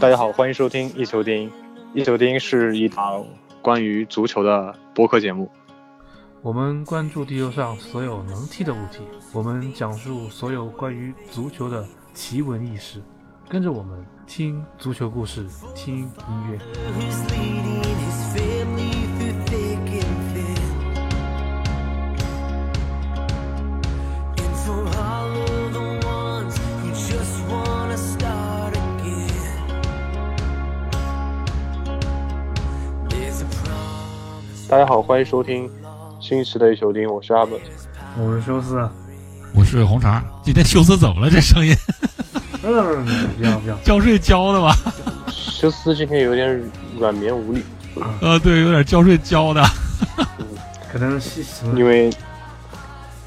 大家好，欢迎收听一球丁。一球丁是一档关于足球的播客节目。我们关注地球上所有能踢的物体，我们讲述所有关于足球的奇闻异事。跟着我们听足球故事，听音乐。大家好，欢迎收听新一期的一球钉，我是阿本。我是休斯，我是红茶。今天休斯怎么了？这声音？不要不要，交税交的吧？休斯今天有点软绵无力。呃，对，有点交税交的。可能是？因为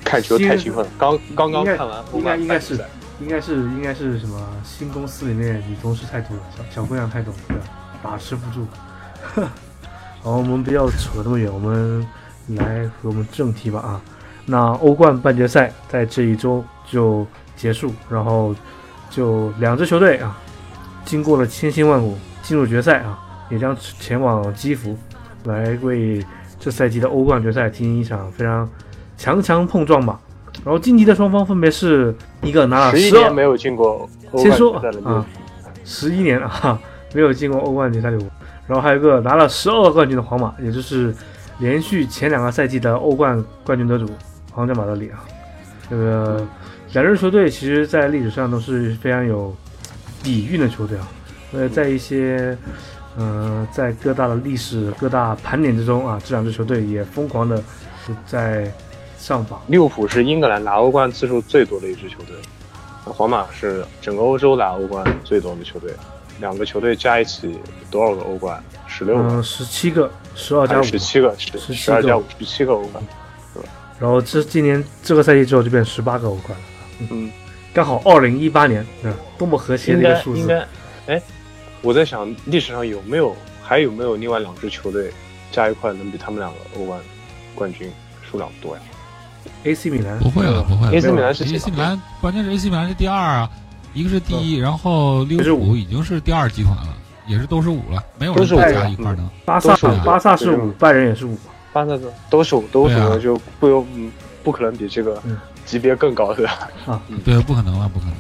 看球太兴奋，刚刚刚看完，应该应该是应该是应该是什么？新公司里面女同事太多了，小小姑娘太多了，把持不住。好，我们不要扯那么远，我们来和我们正题吧啊。那欧冠半决赛在这一周就结束，然后就两支球队啊，经过了千辛万苦进入决赛啊，也将前往基辅来为这赛季的欧冠决赛进行一场非常强强碰撞吧。然后晋级的双方分别是一个拿了十一年 没有进过欧冠决赛的啊，十一年啊没有进过欧冠决赛的。然后还有一个拿了十二个冠军的皇马，也就是连续前两个赛季的欧冠冠军得主皇家马德里啊。这个两支球队其实在历史上都是非常有底蕴的球队啊。呃，在一些嗯，在各大的历史各大盘点之中啊，这两支球队也疯狂的是在上榜。利物浦是英格兰拿欧冠次数最多的一支球队，皇马是整个欧洲拿欧冠最多的球队。两个球队加一起多少个欧冠？十六个？嗯，十七个，十二加五，十七个，十十二加五，十七个欧冠，是吧？然后这今年这个赛季之后就变十八个欧冠了。嗯，刚好二零一八年，嗯，多么和谐的一个数字。应该，哎，我在想历史上有没有还有没有另外两支球队加一块能比他们两个欧冠冠军数量多呀？AC 米兰不会了，不会。AC 米兰是 AC 米兰，关键是 AC 米兰是第二啊。一个是第一，然后利物浦已经是第二集团了，也是都是五了，没有人再加一块的。巴萨巴萨是五，拜仁也是五，巴萨都是五，都是五，就不用，不可能比这个级别更高的啊，对，不可能了，不可能。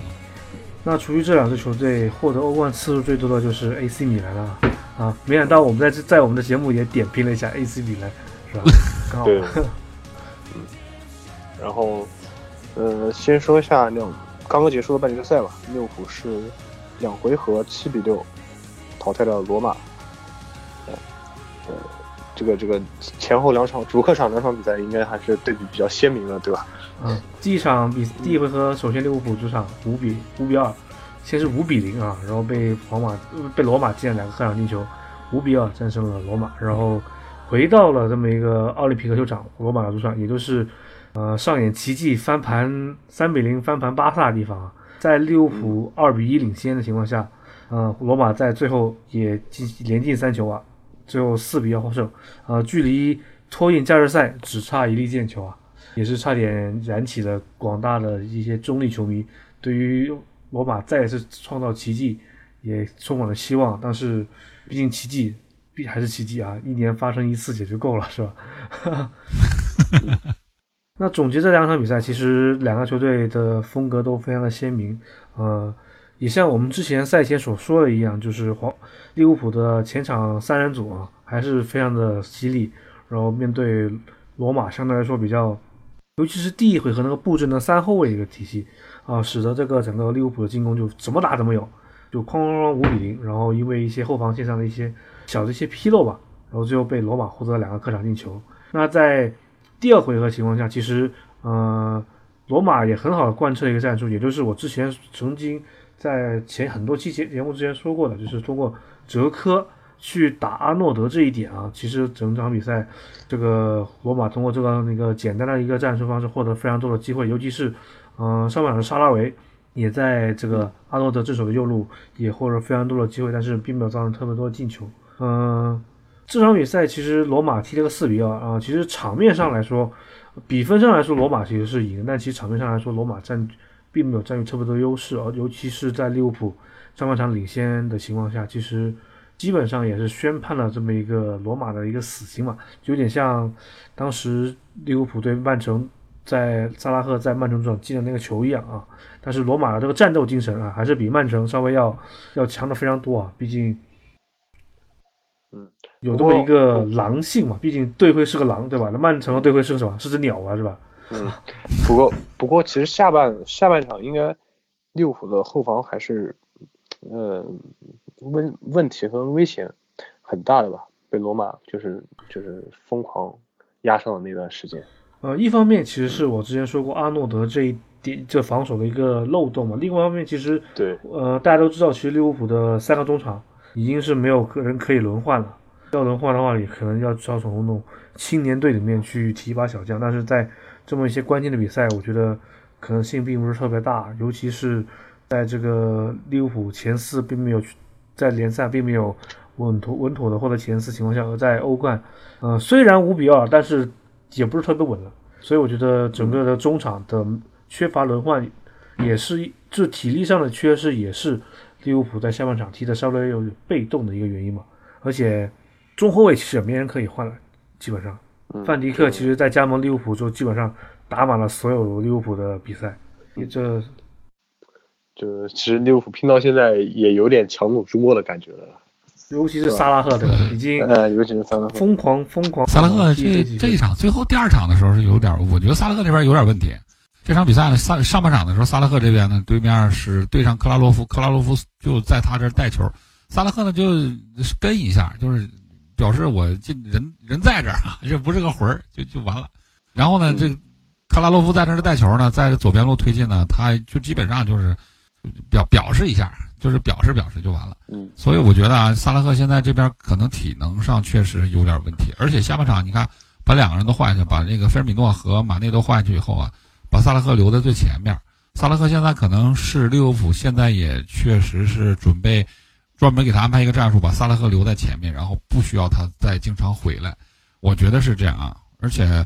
那除去这两支球队获得欧冠次数最多的就是 AC 米兰了啊！没想到我们在这在我们的节目也点评了一下 AC 米兰，是吧？对，嗯，然后，呃，先说一下那种。刚刚结束的半决赛吧，利物浦是两回合七比六淘汰了罗马。呃，这个这个前后两场主客场两场比赛应该还是对比比较鲜明的，对吧？嗯，第一场比第一回合，首先利物浦主场五比五比二，先是五比零啊，然后被皇马被罗马进了两个客场进球，五比二战胜了罗马，然后回到了这么一个奥林匹克球场，罗马的主场，也就是。呃，上演奇迹翻盘三比零翻盘巴萨的地方，在利物浦二比一领先的情况下，呃，罗马在最后也进连进三球啊，最后四比二获胜，呃，距离拖进加时赛只差一粒进球啊，也是差点燃起了广大的一些中立球迷对于罗马再次创造奇迹也充满了希望，但是毕竟奇迹必还是奇迹啊，一年发生一次也就够了，是吧？那总结这两场比赛，其实两个球队的风格都非常的鲜明，呃，也像我们之前赛前所说的一样，就是黄利物浦的前场三人组啊，还是非常的犀利，然后面对罗马相对来说比较，尤其是第一回合那个布阵的三后卫一个体系啊，使得这个整个利物浦的进攻就怎么打怎么有，就哐哐哐五比零，然后因为一些后防线上的一些小的一些纰漏吧，然后最后被罗马获得了两个客场进球。那在第二回合情况下，其实，呃，罗马也很好的贯彻一个战术，也就是我之前曾经在前很多期节节目之前说过的，就是通过哲科去打阿诺德这一点啊，其实整场比赛，这个罗马通过这个那个简单的一个战术方式，获得非常多的机会，尤其是，嗯，上半场的沙拉维也在这个阿诺德镇守的右路也获得非常多的机会，但是并没有造成特别多的进球，嗯。这场比赛其实罗马踢了个四比二啊，其实场面上来说，比分上来说罗马其实是赢，但其实场面上来说罗马占并没有占据特别多优势，而尤其是在利物浦上半场领先的情况下，其实基本上也是宣判了这么一个罗马的一个死刑嘛，就有点像当时利物浦对曼城在萨拉赫在曼城这场进的那个球一样啊。但是罗马的这个战斗精神啊，还是比曼城稍微要要强的非常多啊，毕竟。嗯，有这么一个狼性嘛？毕竟队徽是个狼，对吧？那曼城的队徽是个什么？是只鸟啊，是吧？嗯，不过不过，其实下半下半场应该利物浦的后防还是，呃，问问题和危险很大的吧？被罗马就是就是疯狂压上的那段时间。呃，一方面其实是我之前说过阿诺德这一点这防守的一个漏洞嘛。另外一方面，其实对，呃，大家都知道，其实利物浦的三个中场。已经是没有个人可以轮换了，要轮换的话，也可能要要从那种青年队里面去提拔小将。但是在这么一些关键的比赛，我觉得可能性并不是特别大，尤其是在这个利物浦前四并没有在联赛并没有稳妥稳妥的获得前四情况下，而在欧冠，呃，虽然五比二，但是也不是特别稳了。所以我觉得整个的中场的缺乏轮换，也是这体力上的缺失，也是。利物浦在下半场踢的稍微有被动的一个原因嘛，而且中后卫其实也没人可以换了，基本上，范迪克其实在加盟利物浦之后，基本上打满了所有利物浦的比赛，这，就其实利物浦拼到现在也有点强弩之末的感觉了，尤其是萨拉赫对吧？已经呃，尤其是萨拉赫。疯狂疯狂，萨拉赫这这一场最后第二场的时候是有点，我觉得萨拉赫这边有点问题。这场比赛呢，上上半场的时候，萨拉赫这边呢，对面是对上克拉洛夫，克拉洛夫就在他这带球，萨拉赫呢就跟一下，就是表示我这人人在这儿啊，这不是个魂儿，就就完了。然后呢，这克拉洛夫在这儿带球呢，在左边路推进呢，他就基本上就是表表示一下，就是表示表示就完了。嗯，所以我觉得啊，萨拉赫现在这边可能体能上确实有点问题，而且下半场你看把两个人都换下去，把那个菲尔米诺和马内都换下去以后啊。把萨拉赫留在最前面，萨拉赫现在可能是利物浦现在也确实是准备专门给他安排一个战术，把萨拉赫留在前面，然后不需要他再经常回来。我觉得是这样啊，而且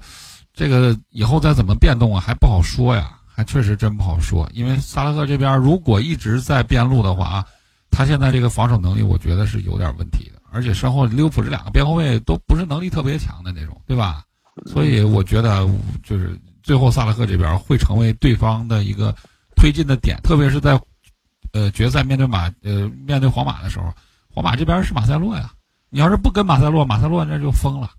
这个以后再怎么变动啊，还不好说呀，还确实真不好说。因为萨拉赫这边如果一直在边路的话啊，他现在这个防守能力我觉得是有点问题的，而且身后利物浦这两个边后卫都不是能力特别强的那种，对吧？所以我觉得就是。最后，萨拉赫这边会成为对方的一个推进的点，特别是在呃决赛面对马呃面对皇马的时候，皇马这边是马塞洛呀。你要是不跟马塞洛，马塞洛那就疯了。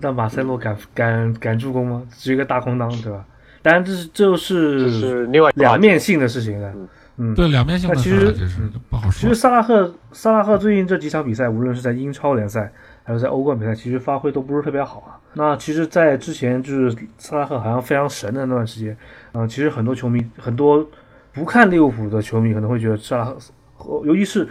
但马塞洛敢敢敢助攻吗？是一个大空当，对吧？当然，这是这是是另外两面性的事情了。嗯，对，两面性的。其实不好说。其实萨拉赫萨拉赫最近这几场比赛，无论是在英超联赛还是在欧冠比赛，其实发挥都不是特别好啊。那其实，在之前就是萨拉赫好像非常神的那段时间，嗯，其实很多球迷，很多不看利物浦的球迷可能会觉得萨拉赫，尤其是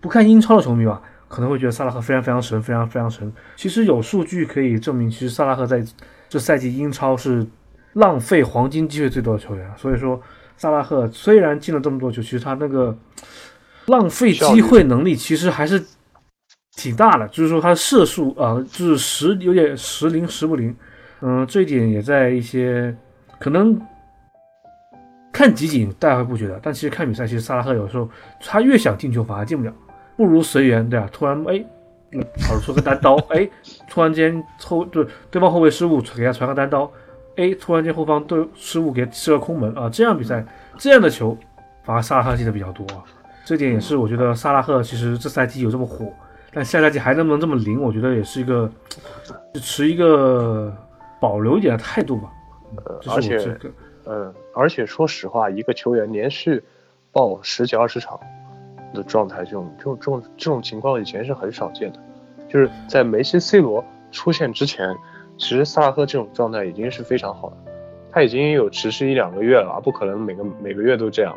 不看英超的球迷吧，可能会觉得萨拉赫非常非常神，非常非常神。其实有数据可以证明，其实萨拉赫在这赛季英超是浪费黄金机会最多的球员。所以说，萨拉赫虽然进了这么多球，其实他那个浪费机会能力其实还是。挺大的，就是说他射术啊，就是时有点时灵时不灵，嗯，这一点也在一些可能看集锦大家会不觉得，但其实看比赛，其实萨拉赫有时候他越想进球反而进不了，不如随缘，对吧？突然哎，跑出个单刀，哎，突然间后对对方后卫失误给他传个单刀，哎，突然间后方对失误给射个空门啊，这样比赛这样的球反而萨拉赫进的比较多啊，这点也是我觉得萨拉赫其实这赛季有这么火。但下赛季还能不能这么灵？我觉得也是一个持一个保留一点的态度吧。呃，而且，呃，而且说实话，一个球员连续爆十几二十场的状态，这种、这种、这种、这种情况以前是很少见的。就是在梅西、C 罗出现之前，其实萨拉赫这种状态已经是非常好了。他已经有持续一两个月了，不可能每个每个月都这样。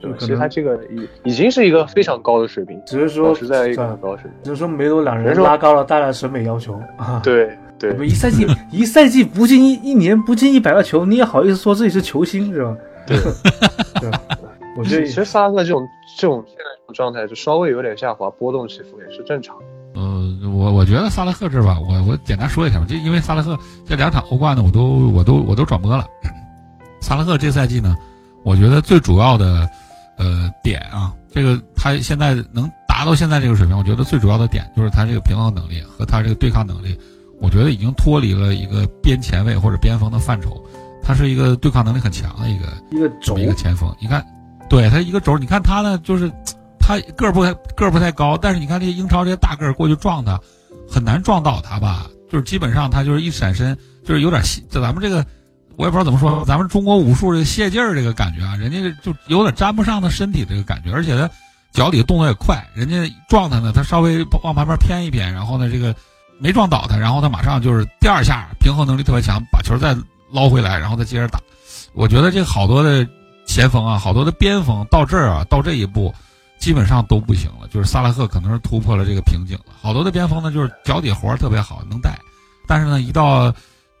就其实他这个已已经是一个非常高的水平，只是说实在一个很高水平，只是说梅罗两人拉高了大家的审美要求啊。对对，一赛季 一赛季不进一一年不进一百个球，你也好意思说自己是球星是吧？对，我觉得其实萨拉赫这种这种现在这种状态就稍微有点下滑，波动起伏也是正常。嗯，我我觉得萨拉赫这吧，我我简单说一下吧，就因为萨拉赫这两场欧冠呢，我都我都我都转播了。萨拉赫这赛季呢。我觉得最主要的呃点啊，这个他现在能达到现在这个水平，我觉得最主要的点就是他这个平衡能力和他这个对抗能力，我觉得已经脱离了一个边前卫或者边锋的范畴，他是一个对抗能力很强的一个一个轴一个前锋。你看，对他一个轴，你看他呢，就是他个儿不太个儿不太高，但是你看这些英超这些大个儿过去撞他，很难撞倒他吧？就是基本上他就是一闪身，就是有点就咱们这个。我也不知道怎么说，咱们中国武术这个泄劲儿这个感觉啊，人家就有点沾不上他身体这个感觉，而且他脚底动作也快，人家撞他呢，他稍微往旁边偏一偏，然后呢这个没撞倒他，然后他马上就是第二下平衡能力特别强，把球再捞回来，然后再接着打。我觉得这好多的前锋啊，好多的边锋到这儿啊，到这一步基本上都不行了，就是萨拉赫可能是突破了这个瓶颈了。好多的边锋呢，就是脚底活儿特别好，能带，但是呢一到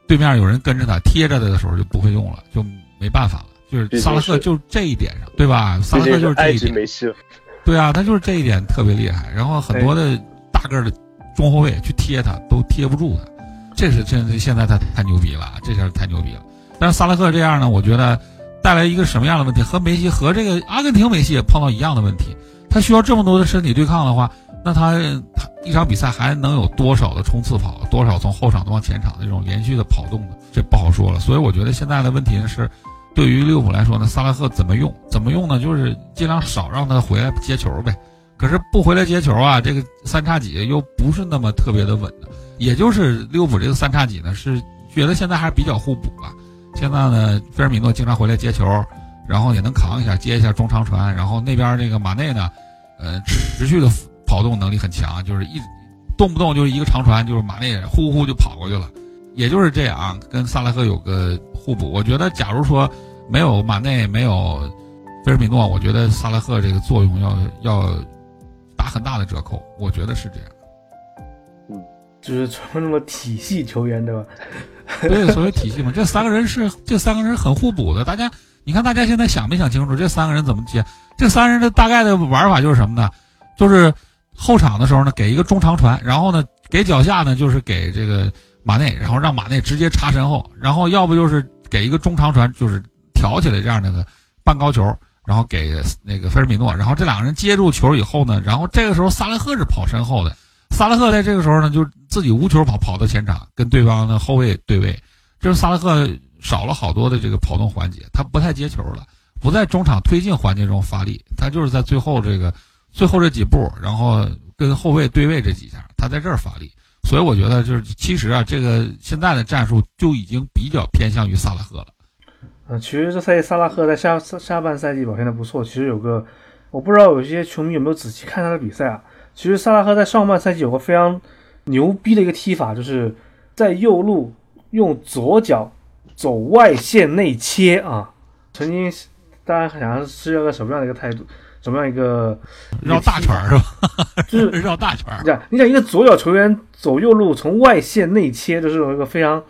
对面有人跟着他贴着他的时候就不会用了，就没办法了。就是萨拉赫就这一点上，对吧？萨拉赫就是这一点。对啊，他就是这一点特别厉害。然后很多的大个的中后卫去贴他都贴不住他，这是现现在他太牛逼了，这下太牛逼了。但是萨拉赫这样呢，我觉得带来一个什么样的问题？和梅西和这个阿根廷梅西也碰到一样的问题，他需要这么多的身体对抗的话。那他他一场比赛还能有多少的冲刺跑，多少从后场往前场的这种连续的跑动呢？这不好说了。所以我觉得现在的问题是，对于利物浦来说呢，萨拉赫怎么用？怎么用呢？就是尽量少让他回来接球呗。可是不回来接球啊，这个三叉戟又不是那么特别的稳的。也就是利物浦这个三叉戟呢，是觉得现在还是比较互补吧。现在呢，菲尔米诺经常回来接球，然后也能扛一下，接一下中长传。然后那边这个马内呢，呃，持续的。跑动能力很强，就是一动不动就是一个长传，就是马内呼呼就跑过去了，也就是这样，跟萨拉赫有个互补。我觉得，假如说没有马内，没有菲尔米诺，我觉得萨拉赫这个作用要要打很大的折扣。我觉得是这样。嗯，就是传说中的体系球员，对吧？对，所谓体系嘛，这三个人是这三个人很互补的。大家，你看大家现在想没想清楚，这三个人怎么接？这三人的大概的玩法就是什么呢？就是。后场的时候呢，给一个中长传，然后呢，给脚下呢就是给这个马内，然后让马内直接插身后，然后要不就是给一个中长传，就是挑起来这样的个半高球，然后给那个菲尔米诺，然后这两个人接住球以后呢，然后这个时候萨拉赫是跑身后的，萨拉赫在这个时候呢就自己无球跑跑到前场跟对方的后卫对位，就是萨拉赫少了好多的这个跑动环节，他不太接球了，不在中场推进环节中发力，他就是在最后这个。最后这几步，然后跟后卫对位这几下，他在这儿发力，所以我觉得就是其实啊，这个现在的战术就已经比较偏向于萨拉赫了。嗯，其实这赛季萨拉赫在下下半赛季表现的不错。其实有个，我不知道有些球迷有没有仔细看他的比赛啊？其实萨拉赫在上半赛季有个非常牛逼的一个踢法，就是在右路用左脚走外线内切啊。曾经大家想是要个什么样的一个态度？什么样一个绕大圈是吧？就是 绕大圈。你想，你想一个左脚球员走右路从外线内切，这是一个非常……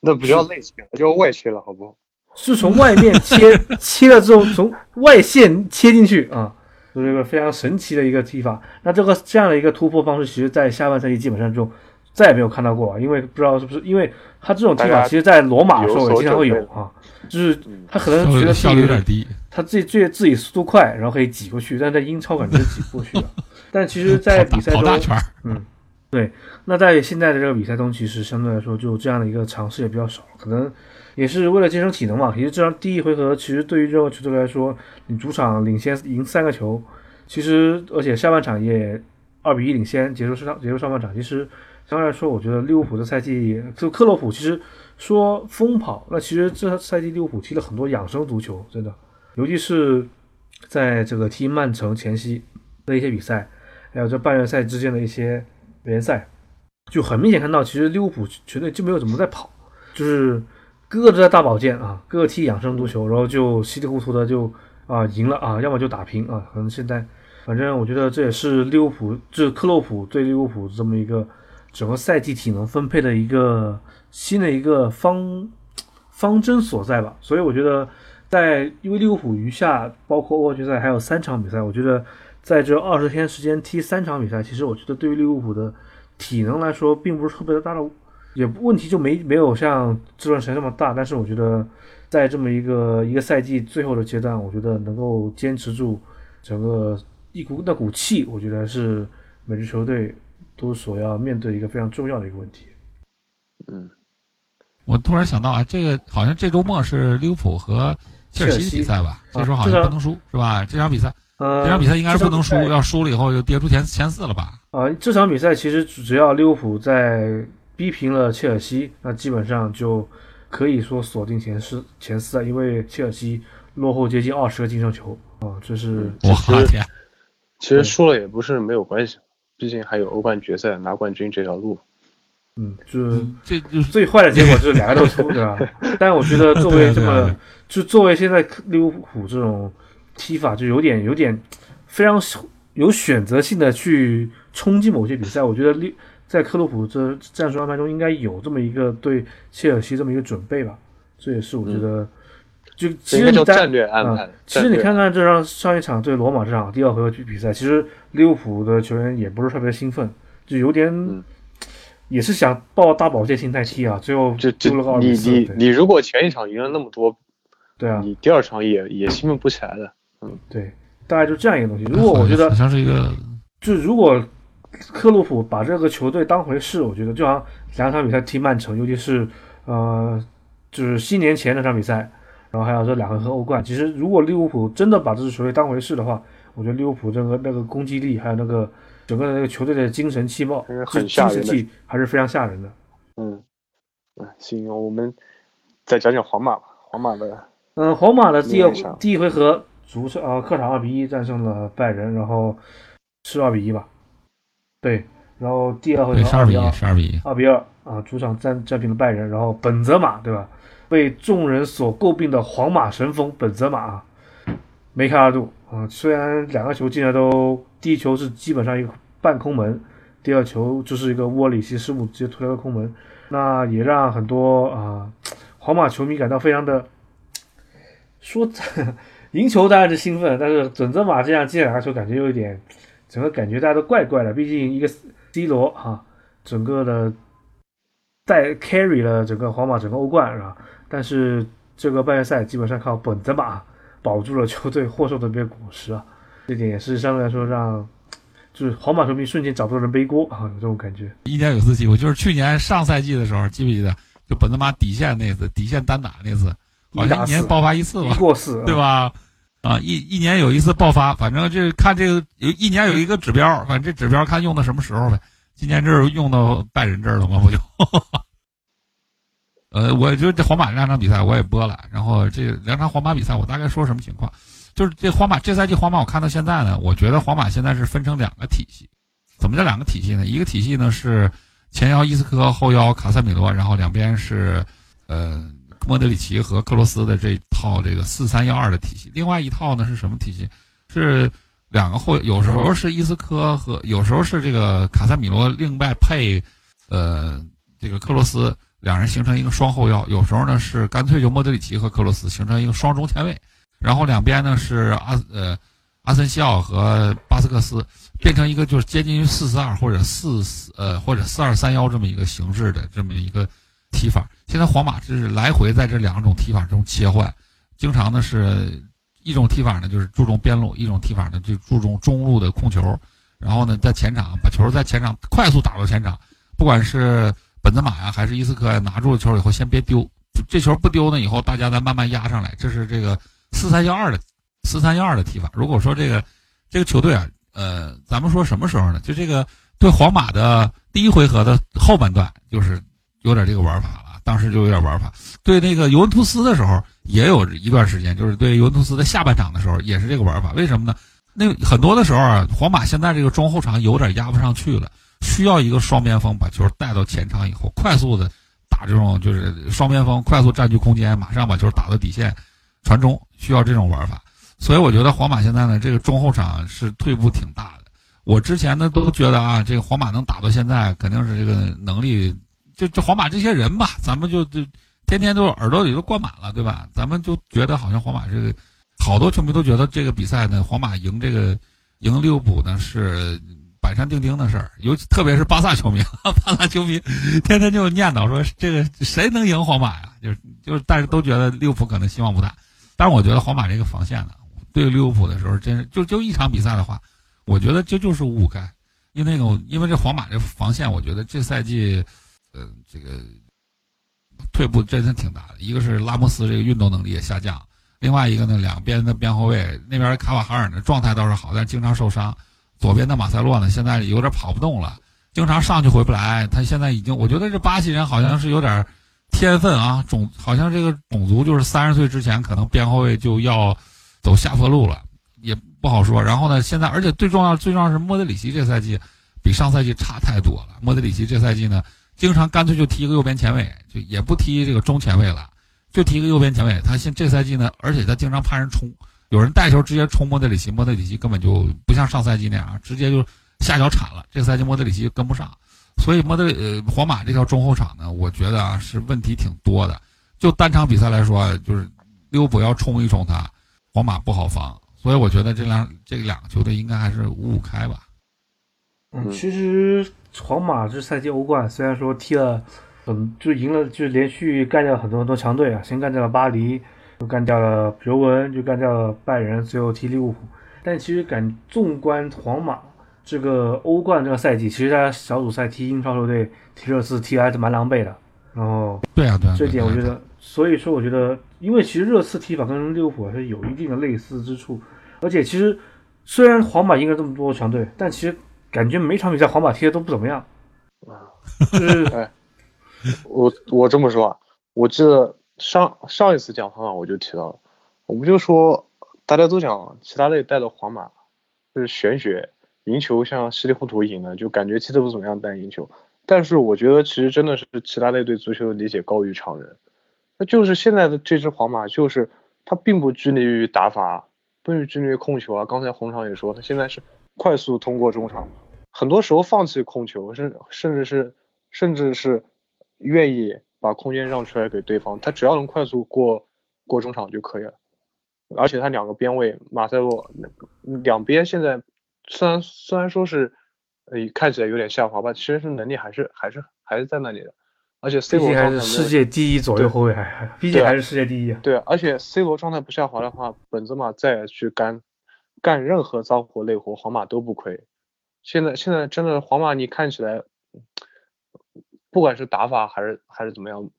那不叫内切，叫外切了，好不？是从外面切 切了之后，从外线切进去啊，就是一个非常神奇的一个踢法。那这个这样的一个突破方式，其实在下半赛季基本上就再也没有看到过，因为不知道是不是因为他这种踢法，其实在罗马的时候也经常会有啊，就是他可能觉得效率有点低。他自己最自己速度快，然后可以挤过去，但在英超感觉挤不过去了。但其实，在比赛中，嗯，对，那在现在的这个比赛中，其实相对来说，就这样的一个尝试也比较少，可能也是为了节省体能嘛。其实这样第一回合，其实对于任何球队来说，你主场领先赢三个球，其实而且下半场也二比一领先，结束上结束上半场，其实相对来说，我觉得利物浦的赛季就克洛普其实说疯跑，那其实这赛季利物浦踢了很多养生足球，真的。尤其是在这个踢曼城前夕的一些比赛，还有这半决赛之间的一些联赛，就很明显看到，其实利物浦球队就没有怎么在跑，就是个个都在大保健啊，个个踢养生足球，然后就稀里糊涂的就啊赢了啊，要么就打平啊。可能现在，反正我觉得这也是利物浦，这克洛普对利物浦这么一个整个赛季体能分配的一个新的一个方方针所在吧。所以我觉得。在因为利物浦余下包括欧冠决赛还有三场比赛，我觉得在这二十天时间踢三场比赛，其实我觉得对于利物浦的体能来说，并不是特别的大的，也问题就没没有像这段时间那么大。但是我觉得在这么一个一个赛季最后的阶段，我觉得能够坚持住整个一股那股气，我觉得是每支球队都所要面对一个非常重要的一个问题。嗯，我突然想到啊，这个好像这周末是利物浦和切尔西的比赛吧？这时候好像不能输，是吧？这场比赛，这场比赛应该是不能输，要输了以后就跌出前前四了吧？啊，这场比赛其实只要利物浦在逼平了切尔西，那基本上就可以说锁定前四前四了，因为切尔西落后接近二十个净胜球啊，这是我天！其实输了也不是没有关系，毕竟还有欧冠决赛拿冠军这条路。嗯，就是这就最坏的结果就是两个都输，对吧？但我觉得作为这么，就作为现在利物浦这种踢法，就有点有点非常有选择性的去冲击某些比赛。我觉得利在克洛普这战术安排中应该有这么一个对切尔西这么一个准备吧。这也是我觉得，就其实你战略安排。其实你看看这场上一场对罗马这场第二回合比赛，其实利物浦的球员也不是特别兴奋，就有点。也是想抱大保健心态踢啊，最后就就你你你如果前一场赢了那么多，对啊，你第二场也也兴奋不起来的。嗯，对，大概就这样一个东西。如果我觉得好像是一个，就如果克洛普把这个球队当回事，我觉得就像两场比赛踢曼城，尤其是呃，就是新年前那场比赛，然后还有这两回合欧冠，其实如果利物浦真的把这支球队当回事的话，我觉得利物浦这个那个攻击力还有那个。整个那个球队的精神气貌，很吓人气还是非常吓人的。嗯，行，我们再讲讲皇马吧。皇马的，嗯，皇马的第二第一回合主场啊客场二比一战胜了拜仁，然后是二比一吧？对，然后第二回合二比二，二比一，二比二啊，主场战战平了拜仁，然后本泽马对吧？被众人所诟病的皇马神锋本泽马啊。梅开二度啊！虽然两个球进来都，第一球是基本上一个半空门，第二球就是一个沃里奇失误直接推了个空门，那也让很多啊皇马球迷感到非常的说 赢球当然是兴奋，但是准泽马这样进两个球感觉有一点，整个感觉大家都怪怪的。毕竟一个 C 罗哈，整个的带 carry 了整个皇马整个欧冠是吧？但是这个半决赛基本上靠本泽马。保住了球队获胜的这个果实啊，这点也是相对来说让，就是皇马球迷瞬间找不到人背锅啊，有这种感觉。一年有次机会，就是去年上赛季的时候，记不记得？就本泽马底线那次，底线单打那次，好像一年爆发一次吧，过四，对吧？啊，一一年有一次爆发，反正这看这个有一年有一个指标，反正这指标看用到什么时候呗。今年这是用到拜仁这儿了吗？不就？呃，我就这皇马两场比赛我也播了，然后这两场皇马比赛我大概说什么情况？就是这皇马这赛季皇马我看到现在呢，我觉得皇马现在是分成两个体系，怎么叫两个体系呢？一个体系呢是前腰伊斯科，后腰卡塞米罗，然后两边是呃莫德里奇和克罗斯的这套这个四三幺二的体系。另外一套呢是什么体系？是两个后，有时候是伊斯科和有时候是这个卡塞米罗，另外配呃这个克罗斯。两人形成一个双后腰，有时候呢是干脆就莫德里奇和克罗斯形成一个双中前卫，然后两边呢是阿呃阿森西奥和巴斯克斯，变成一个就是接近于四四二或者四四呃或者四二三幺这么一个形式的这么一个踢法。现在皇马是来回在这两种踢法中切换，经常呢是一种踢法呢就是注重边路，一种踢法呢就注重中路的控球，然后呢在前场把球在前场快速打到前场，不管是。本泽马呀，还是伊斯科呀，拿住了球以后先别丢，这球不丢呢，以后大家再慢慢压上来，这是这个四三幺二的四三幺二的踢法。如果说这个这个球队啊，呃，咱们说什么时候呢？就这个对皇马的第一回合的后半段，就是有点这个玩法，当时就有点玩法。对那个尤文图斯的时候，也有一段时间，就是对尤文图斯的下半场的时候，也是这个玩法。为什么呢？那很多的时候啊，皇马现在这个中后场有点压不上去了。需要一个双边锋把球带到前场以后，快速的打这种就是双边锋快速占据空间，马上把球打到底线传中，需要这种玩法。所以我觉得皇马现在呢，这个中后场是退步挺大的。我之前呢都觉得啊，这个皇马能打到现在，肯定是这个能力。就就皇马这些人吧，咱们就就天天都耳朵里都灌满了，对吧？咱们就觉得好像皇马这个好多球迷都觉得这个比赛呢，皇马赢这个赢利物浦呢是。板上钉钉的事儿，尤其特别是巴萨球迷，巴萨球迷天天就念叨说：“这个谁能赢皇马呀？”就是就是，但是都觉得利物浦可能希望不大。但是我觉得皇马这个防线呢，对利物浦的时候，真是就就一场比赛的话，我觉得这就是五五开。因为那个，因为这皇马这防线，我觉得这赛季，呃，这个退步真是挺大的。一个是拉莫斯这个运动能力也下降，另外一个呢，两边的边后卫那边卡瓦哈尔呢状态倒是好，但经常受伤。左边的马塞洛呢，现在有点跑不动了，经常上去回不来。他现在已经，我觉得这巴西人好像是有点天分啊，种好像这个种族就是三十岁之前可能边后卫就要走下坡路了，也不好说。然后呢，现在而且最重要最重要是莫德里奇这赛季比上赛季差太多了。莫德里奇这赛季呢，经常干脆就踢一个右边前卫，就也不踢这个中前卫了，就踢一个右边前卫。他现这赛季呢，而且他经常怕人冲。有人带球直接冲莫德里奇，莫德里奇根本就不像上赛季那样直接就下脚铲了。这个赛季莫德里奇跟不上，所以莫德呃皇马这条中后场呢，我觉得啊是问题挺多的。就单场比赛来说，就是利物浦要冲一冲他，皇马不好防。所以我觉得这两这两个球队应该还是五五开吧。嗯，其实皇马这赛季欧冠虽然说踢了，嗯，就赢了，就连续干掉很多很多强队啊，先干掉了巴黎。又干掉了尤文，就干掉了拜仁，最后踢利物浦。但其实，感纵观皇马这个欧冠这个赛季，其实他小组赛踢英超球队踢热刺踢还是蛮狼狈的。然后，对啊，对啊，这点我觉得，所以说我觉得，因为其实热刺踢法跟利物浦还是有一定的类似之处。而且，其实虽然皇马赢了这么多强队，但其实感觉每场比赛皇马踢的都不怎么样。啊，就是，哎，我我这么说啊，我记得。上上一次讲皇马我就提到了，我们就说大家都讲其他队带的皇马就是玄学，赢球像稀里糊涂赢的，就感觉踢的不怎么样但赢球。但是我觉得其实真的是其他队对足球的理解高于常人。那就是现在的这支皇马，就是他并不拘泥于打法，不拘泥于控球啊。刚才红场也说，他现在是快速通过中场，很多时候放弃控球，甚甚至是甚至是愿意。把空间让出来给对方，他只要能快速过过中场就可以了。而且他两个边位马塞洛两边现在虽然虽然说是呃看起来有点下滑吧，其实是能力还是还是还是在那里的。而且 C 罗还是世界第一左右后卫，还毕竟还是世界第一啊。对，而且 C 罗状态不下滑的话，本泽马再去干干任何脏活累活，皇马都不亏。现在现在真的皇马，你看起来。不管是打法还是还是怎么样，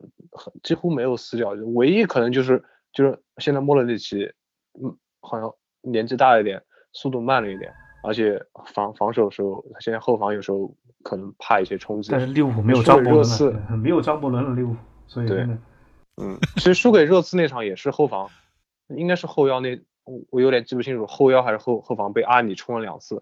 几乎没有死角，唯一可能就是就是现在莫德里奇，嗯，好像年纪大一点，速度慢了一点，而且防防守的时候，现在后防有时候可能怕一些冲击。但是利物浦没有张伯伦，没有张伯伦了利物浦，所以对，嗯，其实输给热刺那场也是后防，应该是后腰那我有点记不清楚，后腰还是后后防被阿里冲了两次。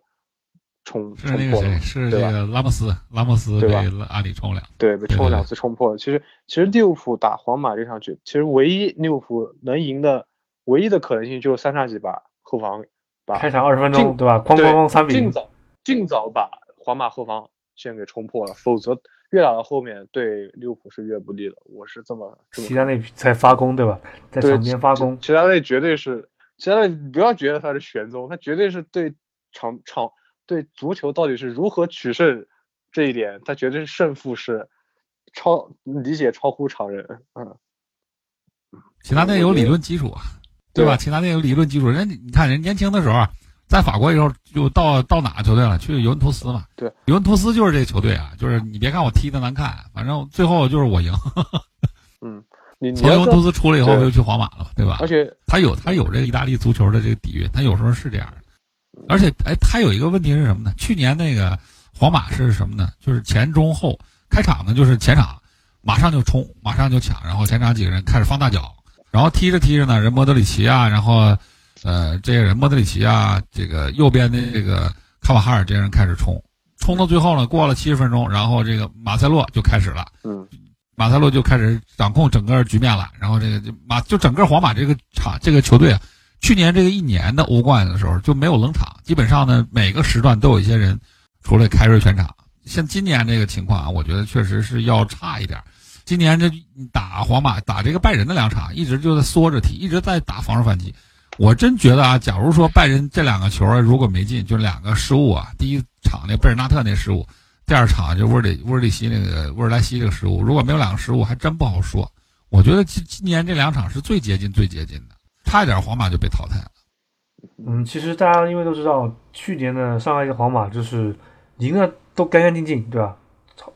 冲是那个谁？是这个拉莫斯，拉莫斯被阿里冲了，对，被冲了两次冲破了。其实，其实利物浦打皇马这场局，其实唯一利物浦能赢的唯一的可能性就是三叉戟把后防把开场二十分钟对吧？哐哐哐三比尽早尽早把皇马后防线给冲破了，否则越打到后面对利物浦是越不利的。我是这么，其他那才发功对吧？在场边发功，其他那绝对是，其他那不要觉得他是玄宗，他绝对是对场场。对足球到底是如何取胜这一点，他绝对是胜负是超理解超乎常人。嗯，其他那有理论基础啊，对吧？其他那有理论基础。人你看人年轻的时候啊，在法国时候就到到哪个球队了？去尤文图斯嘛。对，尤文图斯就是这个球队啊，就是你别看我踢的难看，反正最后就是我赢。嗯，你从尤文图斯出来以后就去皇马了，对吧？而且他有他有这个意大利足球的这个底蕴，他有时候是这样的。而且，哎，他有一个问题是什么呢？去年那个皇马是什么呢？就是前中后开场呢，就是前场马上就冲，马上就抢，然后前场几个人开始放大脚，然后踢着踢着呢，人莫德里奇啊，然后呃，这些人莫德里奇啊，这个右边的这个卡瓦哈尔这些人开始冲，冲到最后呢，过了七十分钟，然后这个马塞洛就开始了，嗯，马塞洛就开始掌控整个局面了，然后这个就马就整个皇马这个场这个球队啊。去年这个一年的欧冠的时候就没有冷场，基本上呢每个时段都有一些人出来开瑞全场。像今年这个情况啊，我觉得确实是要差一点。今年这打皇马打这个拜仁的两场，一直就在缩着踢，一直在打防守反击。我真觉得啊，假如说拜仁这两个球如果没进，就两个失误啊，第一场那贝尔纳特那失误，第二场就沃尔里沃尔里希那个沃尔莱西这个失误，如果没有两个失误，还真不好说。我觉得今今年这两场是最接近、最接近的，差一点皇马就被淘汰了。嗯，其实大家因为都知道，去年的上一个皇马就是赢的都干干净净，对吧？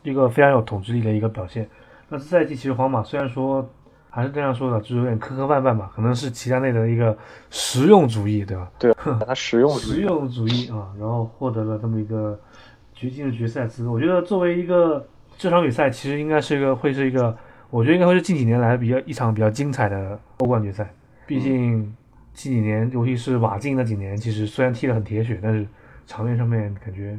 一个非常有统治力的一个表现。那这赛季其实皇马虽然说还是这样说的，就是有点磕磕绊绊吧，可能是齐达内的一个实用主义，对吧？对，他实用实用主义啊，然后获得了这么一个决进入决赛资格。我觉得作为一个这场比赛，其实应该是一个会是一个，我觉得应该会是近几年来比较一场比较精彩的欧冠决赛。毕竟近几年，尤其是瓦进那几年，其实虽然踢得很铁血，但是场面上面感觉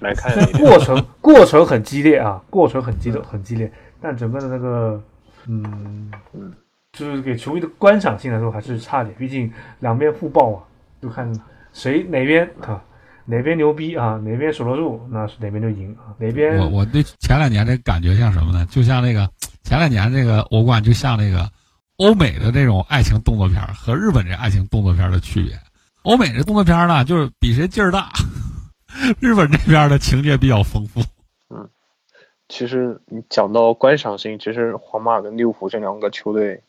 来看过程过程很激烈啊，过程很激烈很激烈，但整个的那个嗯嗯，就是给球迷的观赏性来说还是差点。毕竟两边互爆啊，就看谁哪边啊哪边牛逼啊，哪边守得住，那是哪边就赢啊。哪边我我对前两年这感觉像什么呢？就像那个前两年这个欧冠，就像那个。欧美的这种爱情动作片和日本这爱情动作片的区别，欧美这动作片呢，就是比谁劲儿大；日本这边的情节比较丰富。嗯，其实你讲到观赏性，其实皇马跟利物浦这两个球队，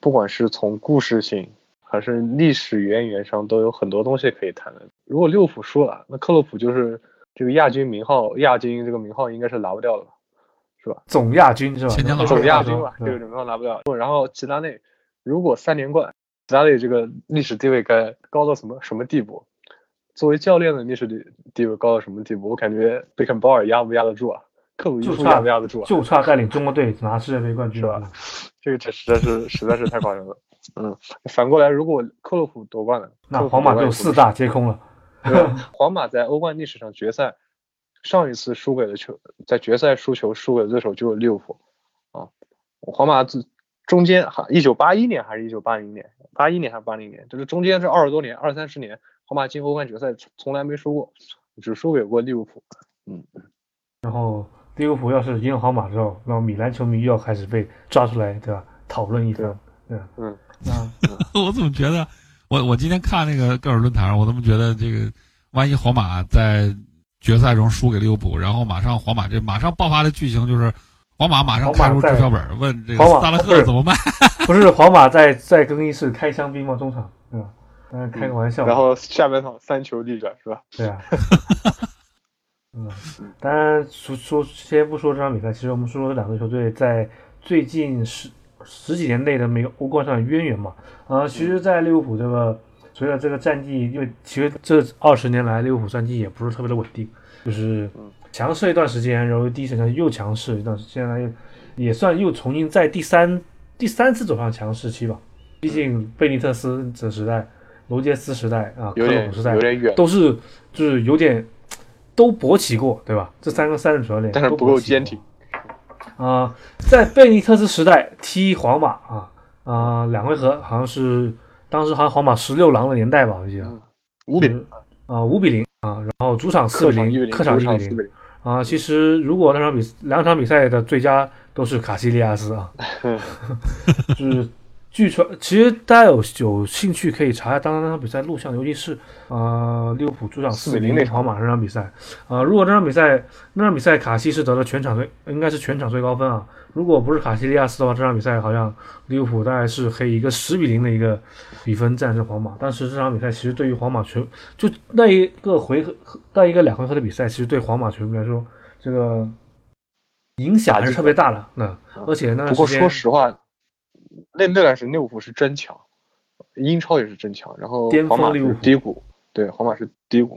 不管是从故事性还是历史渊源上，都有很多东西可以谈的。如果利物浦输了，那克洛普就是这个亚军名号，亚军这个名号应该是拿不掉了。是吧？总亚军是吧？总亚军吧，这个名号拿不了。然后齐达内如果三连冠，齐达内这个历史地位该高到什么什么地步？作为教练的历史地地位高到什么地步？我感觉贝肯鲍尔压不压得住啊？克鲁伊夫压不压得住啊？就差带领中国队拿世界杯冠军了？这个这实在是实在是太夸张了。嗯，反过来，如果克洛普夺冠了，那皇马就四大皆空了。皇马在欧冠历史上决赛。上一次输给了球，在决赛输球输给的对手就是利物浦啊。皇马自中间哈，一九八一年还是一九八零年，八一年还是八零年，就是中间这二十多年，二三十年，皇马进欧冠决赛从来没输过，只输给过利物浦。嗯，然后利物浦要是赢了皇马之后，那么米兰球迷又要开始被抓出来，对吧？讨论一番。对，嗯，那 我怎么觉得，我我今天看那个各种论坛，我怎么觉得这个，万一皇马在。决赛中输给利物浦，然后马上皇马这马上爆发的剧情就是，皇马马上开出注销本，问这个萨拉赫怎么办？不是皇马在在更衣室开香槟吗？中场，对吧？嗯，开个玩笑。然后下半场三球逆转，是吧？对啊。嗯，当然说说先不说这场比赛，其实我们说说这两个球队在最近十十几年内的每个欧冠上的渊源嘛。啊，其实，在利物浦这个。随着这个战绩，因为其实这二十年来利物浦战绩也不是特别的稳定，就是强势一段时间，然后第一时间又强势一段，现在又也算又重新在第三第三次走上强势期吧。毕竟贝尼特斯这时代、罗杰斯时代啊、克洛普时代有点远都是就是有点都勃起过，对吧？这三个三任主教练但是不够坚挺啊。在贝尼特斯时代踢皇马啊啊两回合好像是。当时好像皇马十六郎的年代吧，我记得五比零啊，五比零啊，然后主场四比零，客场一比零啊。其实如果那场比两场比赛的最佳都是卡西利亚斯啊，就是据传，其实大家有有兴趣可以查一下当时那场比赛录像，尤其是啊利物浦主场四比零那皇马那场比赛啊。如果那场比赛那场比赛卡西是得了全场最应该是全场最高分啊。如果不是卡西利亚斯的话，这场比赛好像利物浦大概是可以一个十比零的一个比分战胜皇马。但是这场比赛其实对于皇马全就那一个回合那一个两回合的比赛，其实对皇马球迷来说，这个影响还是特别大的。那而且那不过说实话，那那段时间利物浦是真强，英超也是真强。然后皇马是低谷，对，皇马是低谷，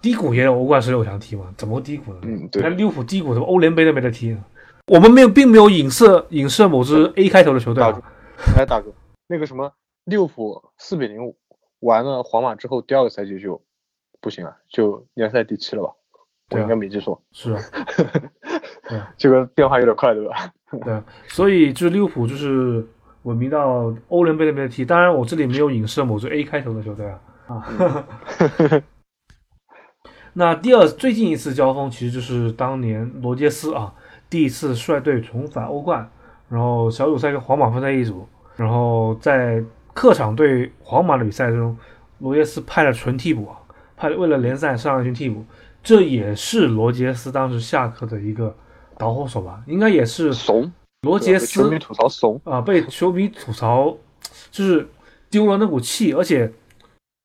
低谷也有欧冠十六强踢嘛？怎么低谷呢？嗯，对，那利物浦低谷怎么欧联杯都没得踢呢？我们没有，并没有影射影射某支 A 开头的球队。哎，大哥，那个什么利物浦四比零完了皇马之后，第二个赛季就不行了，就联赛第七了吧？我应该没记错。是啊。对，这个变化有点快，对吧？对，所以就是利物浦就是稳明到欧联杯那边踢。当然，我这里没有影射某支 A 开头的球队啊。啊。那第二最近一次交锋，其实就是当年罗杰斯啊。第一次率队重返欧冠，然后小组赛跟皇马分在一组，然后在客场对皇马的比赛中，罗杰斯派了纯替补，派了为了联赛上一群替补，这也是罗杰斯当时下课的一个导火索吧，应该也是怂，罗杰斯球迷吐槽怂啊，被球迷吐槽就是丢了那股气，而且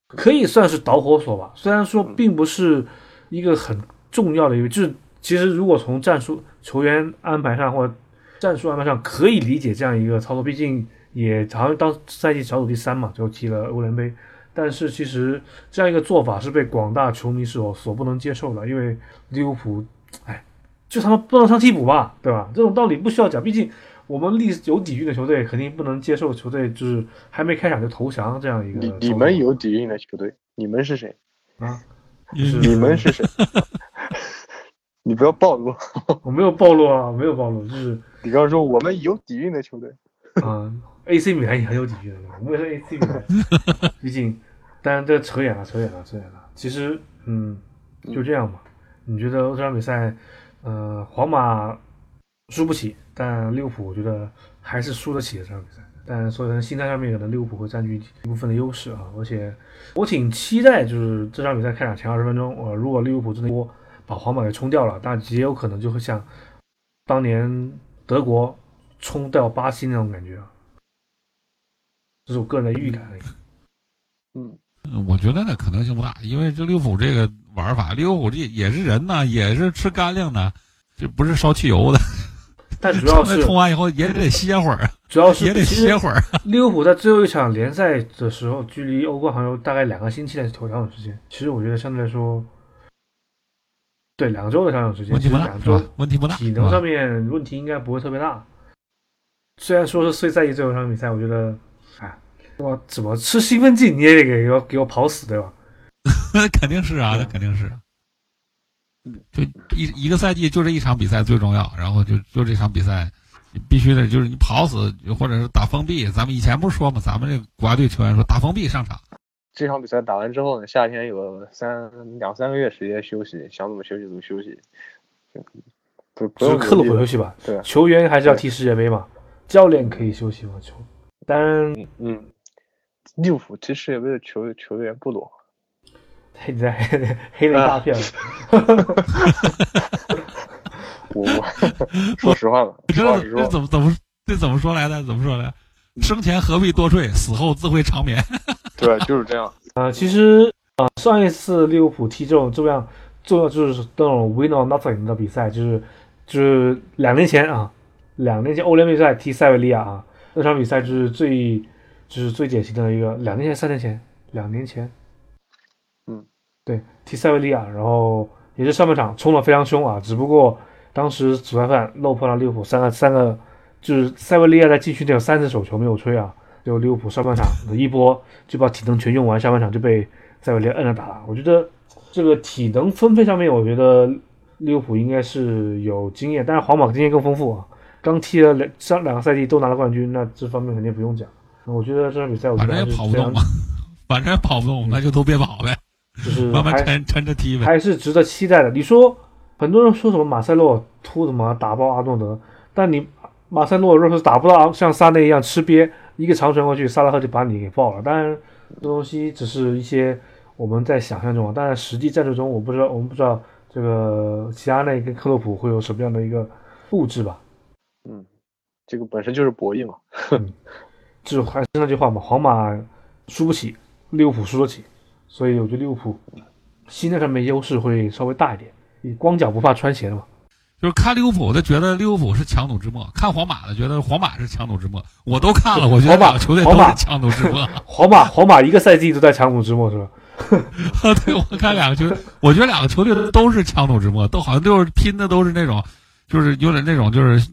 可以算是导火索吧。虽然说并不是一个很重要的一个，就是其实如果从战术、球员安排上或者战术安排上可以理解这样一个操作，毕竟也好像当赛季小组第三嘛，就踢了欧联杯。但是其实这样一个做法是被广大球迷所所不能接受的，因为利物浦，哎，就他妈不能上替补吧，对吧？这种道理不需要讲，毕竟我们历有底蕴的球队肯定不能接受球队就是还没开场就投降这样一个。你你们有底蕴的球队，你们是谁啊？你们是谁？你不要暴露，我没有暴露啊，没有暴露，就是你刚刚说我们有底蕴的球队啊。A.C. 米兰也很有底蕴的，我们也是 A.C. 米兰，毕竟，当然这扯远了，扯远了，扯远了。其实，嗯，就这样吧。你觉得这场比赛，呃，皇马输不起，但利物浦我觉得还是输得起的这场比赛。但所以说心态上面可能利物浦会占据一部分的优势啊。而且我挺期待，就是这场比赛开场前二十分钟，呃，如果利物浦真的把皇马给冲掉了，但极有可能就会像当年德国冲掉巴西那种感觉啊。这是我个人的预感而已。嗯，我觉得那可能性不大，因为这利物浦这个玩法，利物浦这也是人呐，也是吃干粮的，这不是烧汽油的。但主要是冲完以后也得歇会儿，主要是也得歇会儿。利物浦在最后一场联赛的时候，距离欧冠还有大概两个星期的调调整时间。其实我觉得相对来说，对两周的上场时间，问题不大，两周问题不大，体能上面问题应该不会特别大。虽然说是最在意最后一场比赛，我觉得。哎我怎么吃兴奋剂你也得给我给我跑死对吧？那肯定是啊，那肯定是。就一一个赛季就这一场比赛最重要，然后就就这场比赛，必须得就是你跑死或者是打封闭。咱们以前不是说嘛，咱们这国家队球员说打封闭上场。这场比赛打完之后呢，夏天有三两三个月时间休息，想怎么休息怎么休息。不不用克鲁普休息吧？对，球员还是要踢世界杯嘛，教练可以休息吗？球，当然，嗯。利物浦踢世界杯的球球员不多，黑在 黑了一大片。我 说实话吧，这这怎么怎么这怎么说来的？怎么说来？生前何必多睡，死后自会长眠。对，就是这样。呃，其实呃，上一次利物浦踢这种这样重要就是那种 win or nothing 的比赛，就是就是两年前啊，两年前欧联杯赛踢塞维利亚啊，那场比赛就是最。就是最典型的一个，两年前、三年前、两年前，嗯，对，踢塞维利亚，然后也是上半场冲的非常凶啊，只不过当时主裁判漏判了利物浦三个三个，就是塞维利亚在禁区内有三次手球没有吹啊，就利物浦上半场的一波就把体能全用完，下半场就被塞维利亚摁着打了。我觉得这个体能分配上面，我觉得利物浦应该是有经验，但是皇马经验更丰富啊，刚踢了两上两个赛季都拿了冠军，那这方面肯定不用讲。我觉得这场比赛，反正也跑不动嘛，反正也跑不动，那就都别跑呗，就是 慢慢抻抻着踢呗，还是值得期待的。你说很多人说什么马塞洛突什么打爆阿诺德，但你马塞洛如果是打不到像萨内一样吃瘪，一个长传过去，萨拉赫就把你给爆了。当然，这东西只是一些我们在想象中，但是实际战术中，我不知道，我们不知道这个齐达内跟克洛普会有什么样的一个布置吧？嗯，这个本身就是博弈嘛。就还是那句话嘛，皇马输不起，利物浦输得起，所以我觉得利物浦心态上面优势会稍微大一点。你光脚不怕穿鞋的嘛。就是看利物浦的觉得利物浦是强弩之末，看皇马的觉得皇马是强弩之末。我都看了，我觉得两个球队都是强弩之末。皇马皇马一个赛季都在强弩之末是吧？对，我看两个球队，我觉得两个球队都是强弩之末，都好像就是拼的都是那种，就是有点那种就是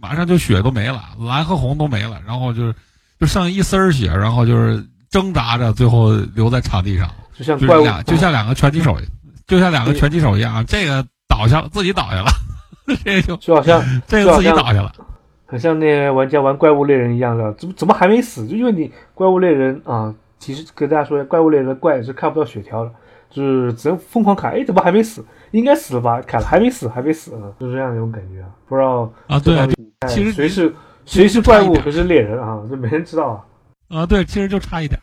马上就血都没了，蓝和红都没了，然后就是。就剩一丝儿血，然后就是挣扎着，最后留在场地上，就像怪物，就像两个拳击手，就像两个拳击手一样。这个倒下了，自己倒下了，这就就好像这个自己倒下了，很像那些玩家玩怪物猎人一样的，怎么怎么还没死？就因为你怪物猎人啊，其实跟大家说，怪物猎人的怪是看不到血条的，就是只能疯狂砍。哎，怎么还没死？应该死了吧？砍了还没死，还没死呢，就是这样一种感觉啊。不知道啊，对，其实谁是？谁是怪物，谁是猎人啊？这没人知道啊！啊，对，其实就差一点。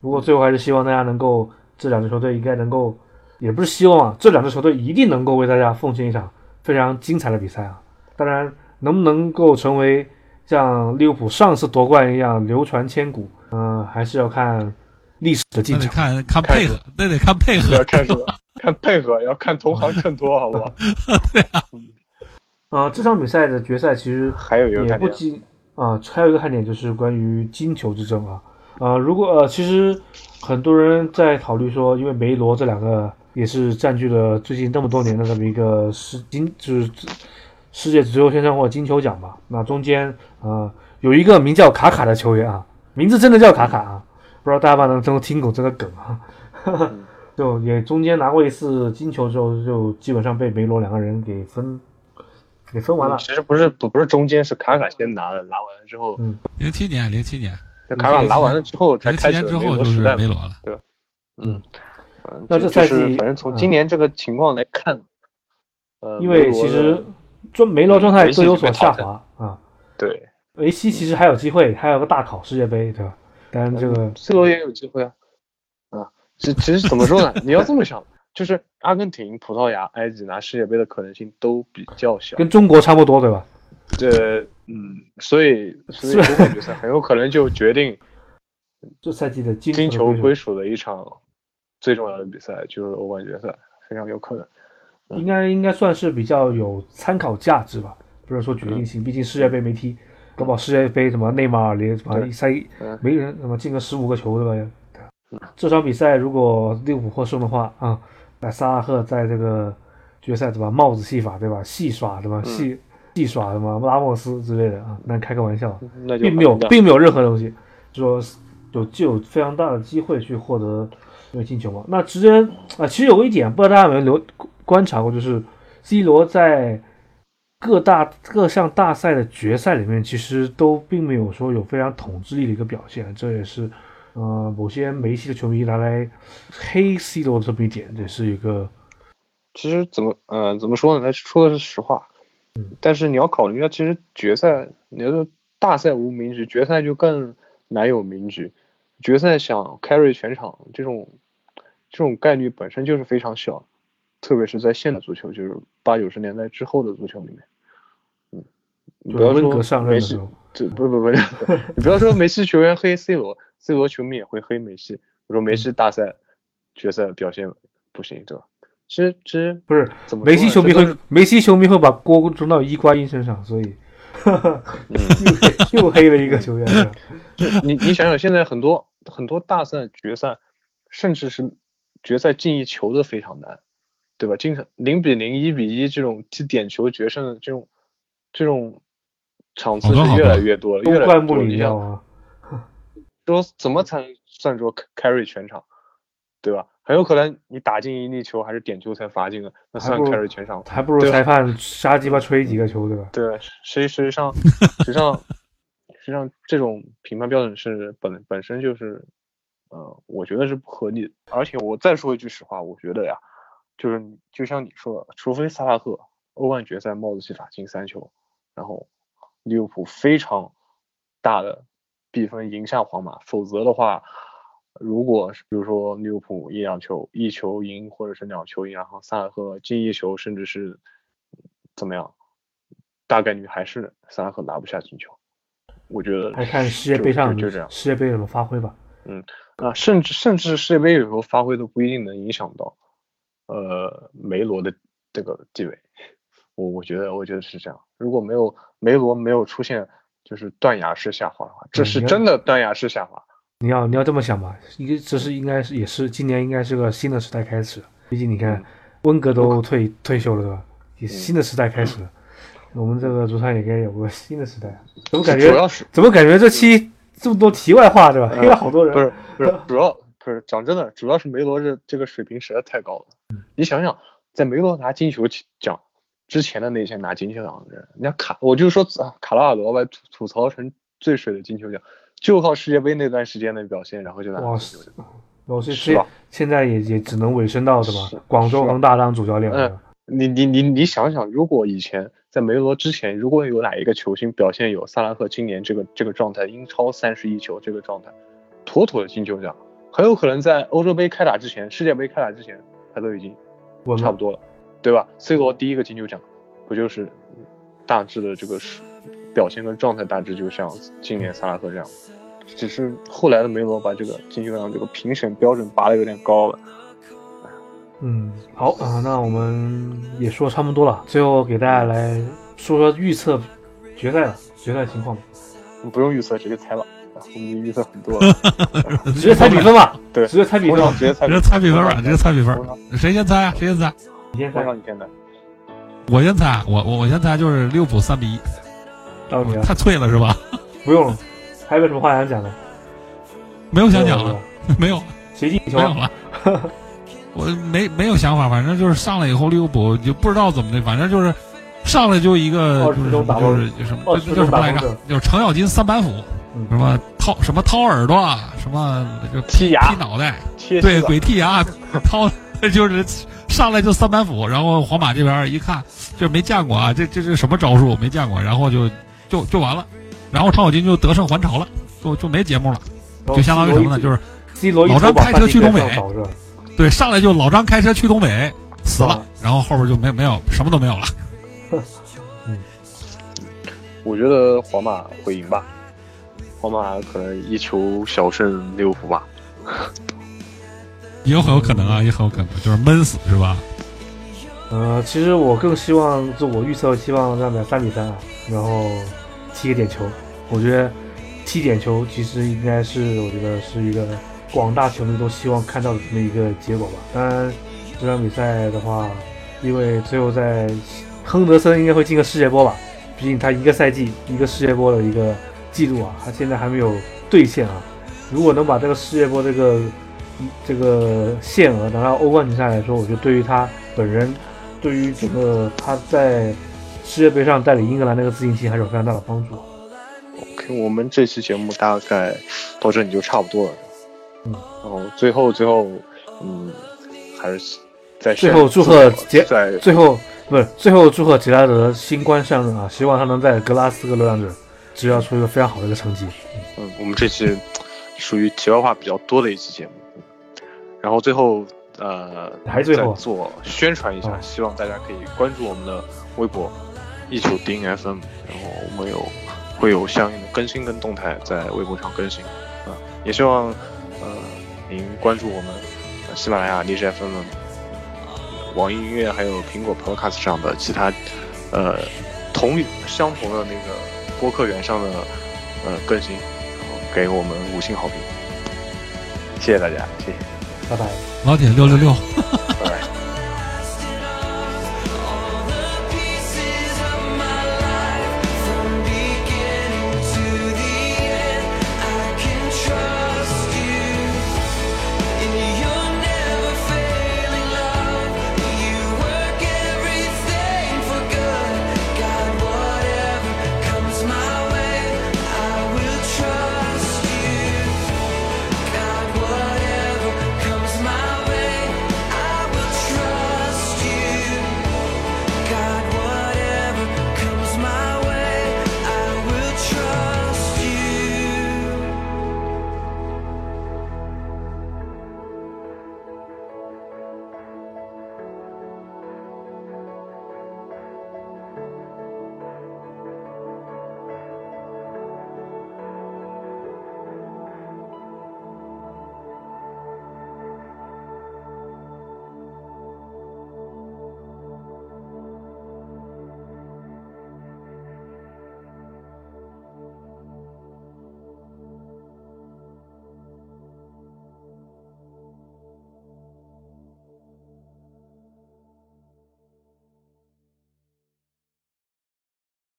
不过最后还是希望大家能够，这两支球队应该能够，也不是希望啊，这两支球队一定能够为大家奉献一场非常精彩的比赛啊！当然，能不能够成为像利物浦上次夺冠一样流传千古？嗯，还是要看历史的进程。看看配合，那得看配合。要看什么？看配合，要看同行衬托，好不好？对啊。啊，这场比赛的决赛其实还有一个也不仅啊，还有一个看点就是关于金球之争啊。啊，如果呃，其实很多人在考虑说，因为梅罗这两个也是占据了最近这么多年的这么一个世金，就是世界足球先生或金球奖吧。那中间啊，有一个名叫卡卡的球员啊，名字真的叫卡卡啊，不知道大家能不能听懂这个梗啊？就也中间拿过一次金球之后，就基本上被梅罗两个人给分给分完了。其实不是不不是中间是卡卡先拿的，拿完了之后，嗯，零七年零七年。卡卡拿完了之后，才开始之后就是梅罗了，对吧？嗯，那这赛季反正从今年这个情况来看，呃，因为其实状梅罗状态都有所下滑啊。对，梅西其实还有机会，还有个大考世界杯，对吧？当然这个 C 罗也有机会啊。啊，其其实怎么说呢？你要这么想，就是阿根廷、葡萄牙、埃及拿世界杯的可能性都比较小，跟中国差不多，对吧？这。嗯，所以所以欧冠决赛很有可能就决定这赛季的金球归属的一场最重要的比赛，就是欧冠决赛，非常有可能。应该应该算是比较有参考价值吧，不是说决定性，毕竟世界杯没踢，搞不好世界杯什么内马尔连什么一赛没人什么进个十五个球对吧？这场比赛如果利物浦获胜的话啊，那萨拉赫在这个决赛对吧？帽子戏法对吧？戏耍对吧？戏。戏耍什么拉莫斯之类的啊？那开个玩笑，并没有，并没有任何东西，就说有就有非常大的机会去获得那个进球嘛。那直接啊，其实有一点，不知道大家有没有留观察过，就是 C 罗在各大各项大赛的决赛里面，其实都并没有说有非常统治力的一个表现。这也是呃某些梅西的球迷拿来黑 C 罗的这么一点，这是一个。其实怎么呃怎么说呢？他说的是实话。但是你要考虑一下，其实决赛，你要说大赛无名局，决赛就更难有名局。决赛想 carry 全场，这种这种概率本身就是非常小，特别是在现代足球，就是八九十年代之后的足球里面。嗯，不要说梅西，这不不不，你不要说梅西球员黑 C 罗，C 罗球迷也会黑梅西。我说梅西大赛决赛表现不行，对吧？其实其实不是，梅西球迷会梅西球迷会把锅扔到伊瓜因身上，所以 又又黑了一个球员。你你想想，现在很多很多大赛决赛，甚至是决赛进一球都非常难，对吧？经常零比零、一比一这种踢点球决胜的这种这种场次是越来越多了，越来越多。你啊，说怎么才算作 carry 全场，对吧？很有可能你打进一粒球还是点球才罚进的，那算 carry 全场，还不如裁判瞎鸡巴吹几个球，对吧？对，实实际上，实际上，实际上这种评判标准是本本身就是，呃，我觉得是不合理的。而且我再说一句实话，我觉得呀，就是就像你说的，除非萨拉赫欧冠决赛帽子戏法进三球，然后利物浦非常大的比分赢下皇马，否则的话。如果是比如说利物浦一两球一球赢，或者是两球赢，然后萨拉赫进一球，甚至是怎么样，大概率还是萨拉赫拿不下进球。我觉得还看世界杯上就这样，世界杯怎么发挥吧。嗯，啊，甚至甚至世界杯有时候发挥都不一定能影响到呃梅罗的这个地位。我我觉得我觉得是这样。如果没有梅罗没有出现就是断崖式下滑的话，这是真的断崖式下滑。你要你要这么想吧，一个这是应该是也是今年应该是个新的时代开始，毕竟你看温格都退退休了对吧？也新的时代开始了，我们这个足坛也该有个新的时代。怎么感觉？主要是怎么感觉这期这么多题外话对吧？黑了好多人。不是不是，主要不是讲真的，主要是梅罗这这个水平实在太高了。你想想，在梅罗拿金球奖之前的那些拿金球奖的人，人家卡，我就说卡拉尔罗吧吐吐槽成最水的金球奖。就靠世界杯那段时间的表现，然后就拿哇塞，老是是现在也也只能委身到什么广州恒大当主教练了。你你你你想想，如果以前在梅罗之前，如果有哪一个球星表现有萨拉赫今年这个这个状态，英超三十一球这个状态，妥妥的金球奖，很有可能在欧洲杯开打之前，世界杯开打之前，他都已经差不多了，对吧？C 罗第一个金球奖不就是大致的这个是表现跟状态大致就像今年萨拉赫这样，只是后来的梅罗把这个金球奖这个评审标准拔的有点高了。嗯，好啊，那我们也说差不多了，最后给大家来说说预测决赛的决赛情况吧。不用预测，直接猜吧。我们预测很多，直接猜比分吧。对，直接猜比分，直接猜，直接猜比分吧，直接猜比分。谁先猜啊？谁先猜？你先猜，你先猜。我先猜，我我我先猜，就是利物浦三比一。到你了。太脆了是吧？不用了。还有什么话想讲的？没有想讲了，没有。谁进球？没有了。我没没有想法，反正就是上来以后利物浦就不知道怎么的，反正就是上来就一个就是就是什么叫什么来着？就是程咬金三板斧。什么掏什么掏耳朵，什么就剔牙、剔脑袋，对，鬼剔牙，掏 就是上来就三板斧，然后皇马这边一看就没见过啊，这这是什么招数没见过，然后就就就完了，然后程咬金就得胜还朝了，就就没节目了，就相当于什么呢？就是老张开车去东北，对，上来就老张开车去东北死了，然后后边就没没有什么都没有了。嗯，我觉得皇马会赢吧。皇马可能一球小胜利物浦吧，也很有可能啊，也很有可能，就是闷死是吧？呃，其实我更希望，就我预测，希望让在三比三啊，然后踢个点球。我觉得踢点球其实应该是，我觉得是一个广大球迷都希望看到的这么一个结果吧。当然，这场比赛的话，因为最后在亨德森应该会进个世界波吧，毕竟他一个赛季一个世界波的一个。记录啊，他现在还没有兑现啊。如果能把这个世界波这个这个限额拿到欧冠决赛来说，我觉得对于他本人，对于整个他在世界杯上带领英格兰那个自信心还是有非常大的帮助。OK，我们这期节目大概到这里就差不多了。嗯，然后最后最后，嗯，还是在最后祝贺杰，最后不是最后祝贺杰拉德新官上任啊，希望他能在格拉斯哥流浪者。只要出一个非常好的一个成绩。嗯，我们这期属于题外话比较多的一期节目。然后最后呃，还最后做宣传一下，希望大家可以关注我们的微博一球丁 FM，然后我们有会有相应的更新跟动态在微博上更新啊。也希望呃您关注我们喜马拉雅、荔枝 FM、网易音乐还有苹果 Podcast 上的其他呃同相同的那个。播客源上的呃更新，然后给我们五星好评，谢谢大家，谢谢，拜拜，老铁六六六，拜拜。